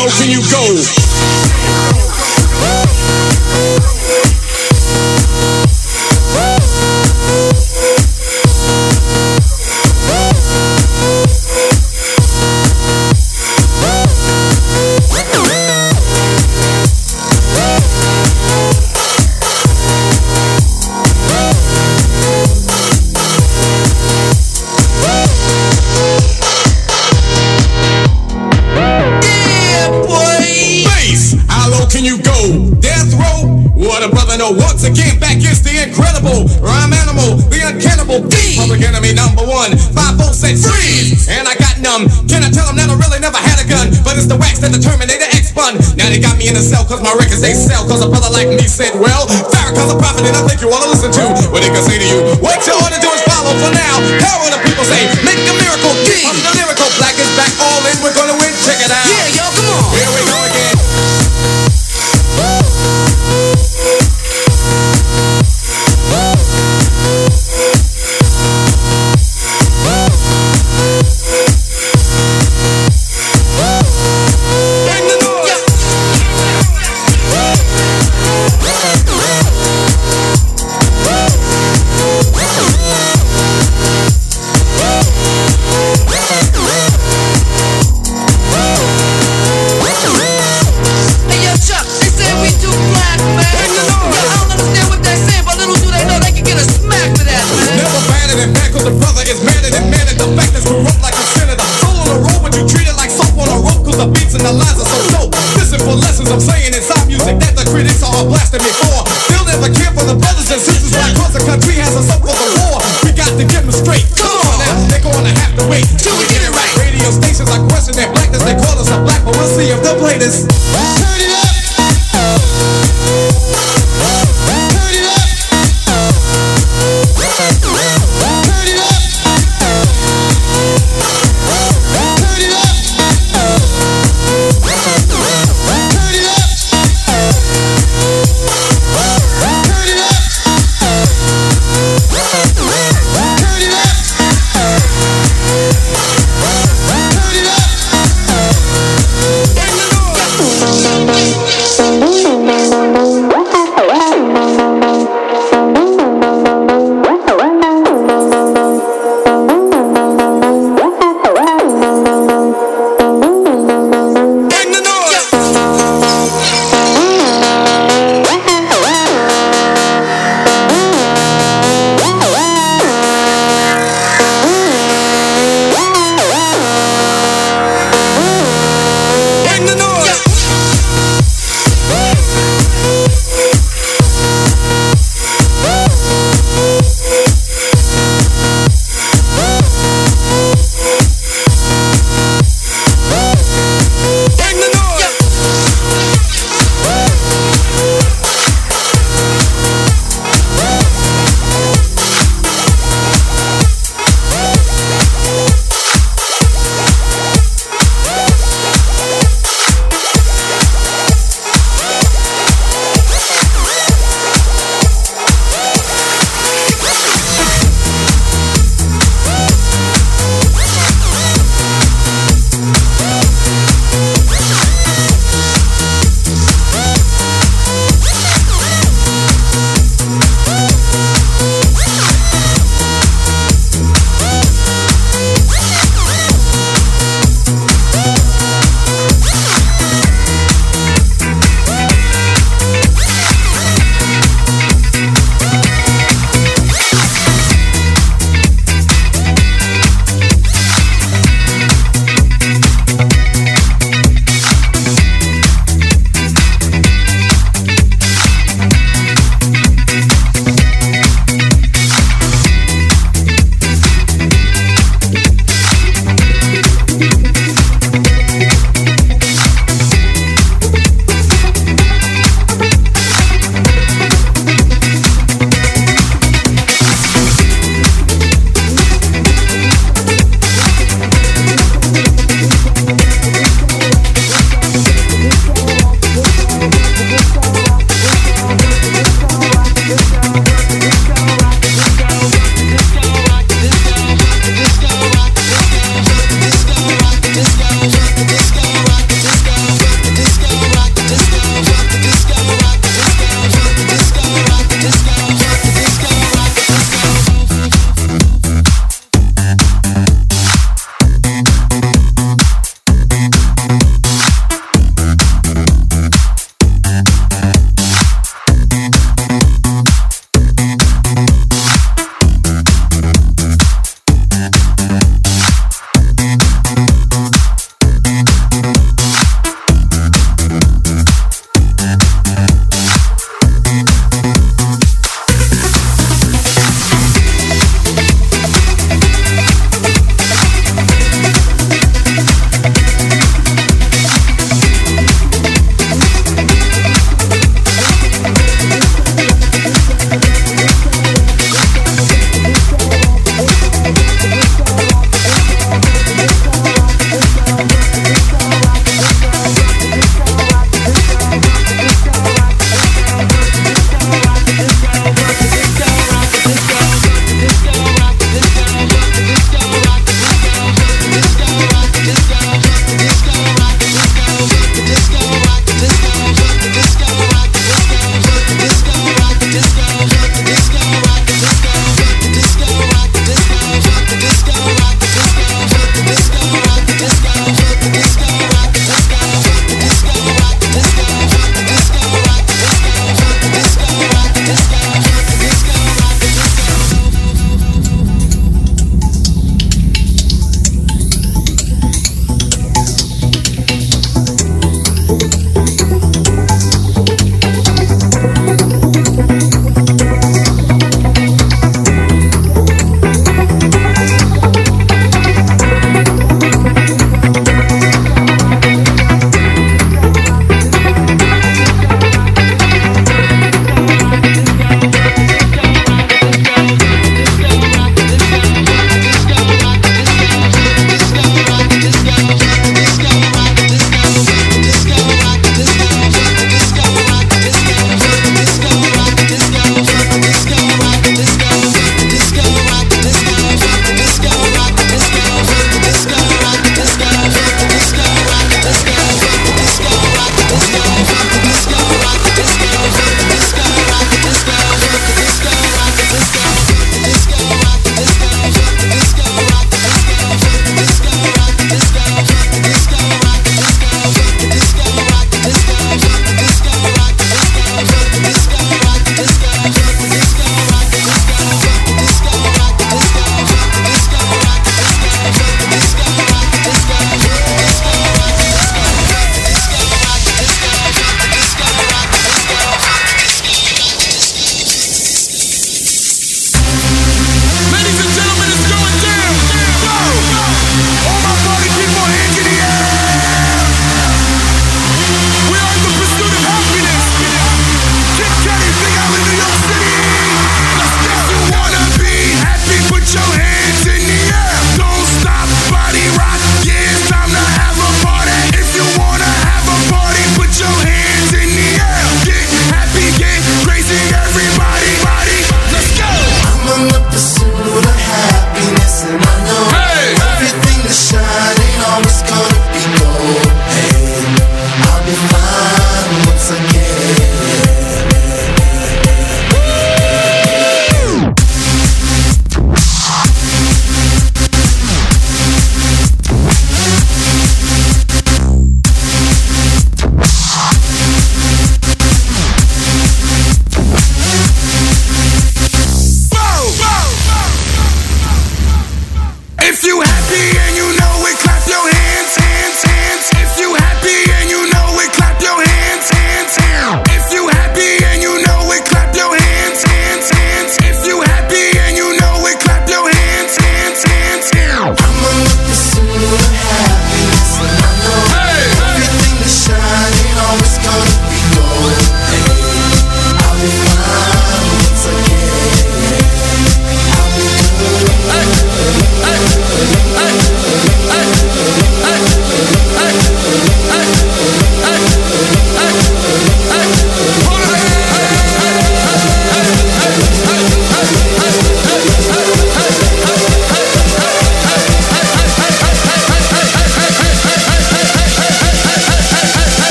follow can you go. the wax that the Terminator X spun. Now they got me in a cell cause my records they sell. Cause a brother like me said, well, Farrakhan's a prophet and I think you wanna listen to what they can say to you. What you ought to do is follow for now. Power the people say, make a miracle, key.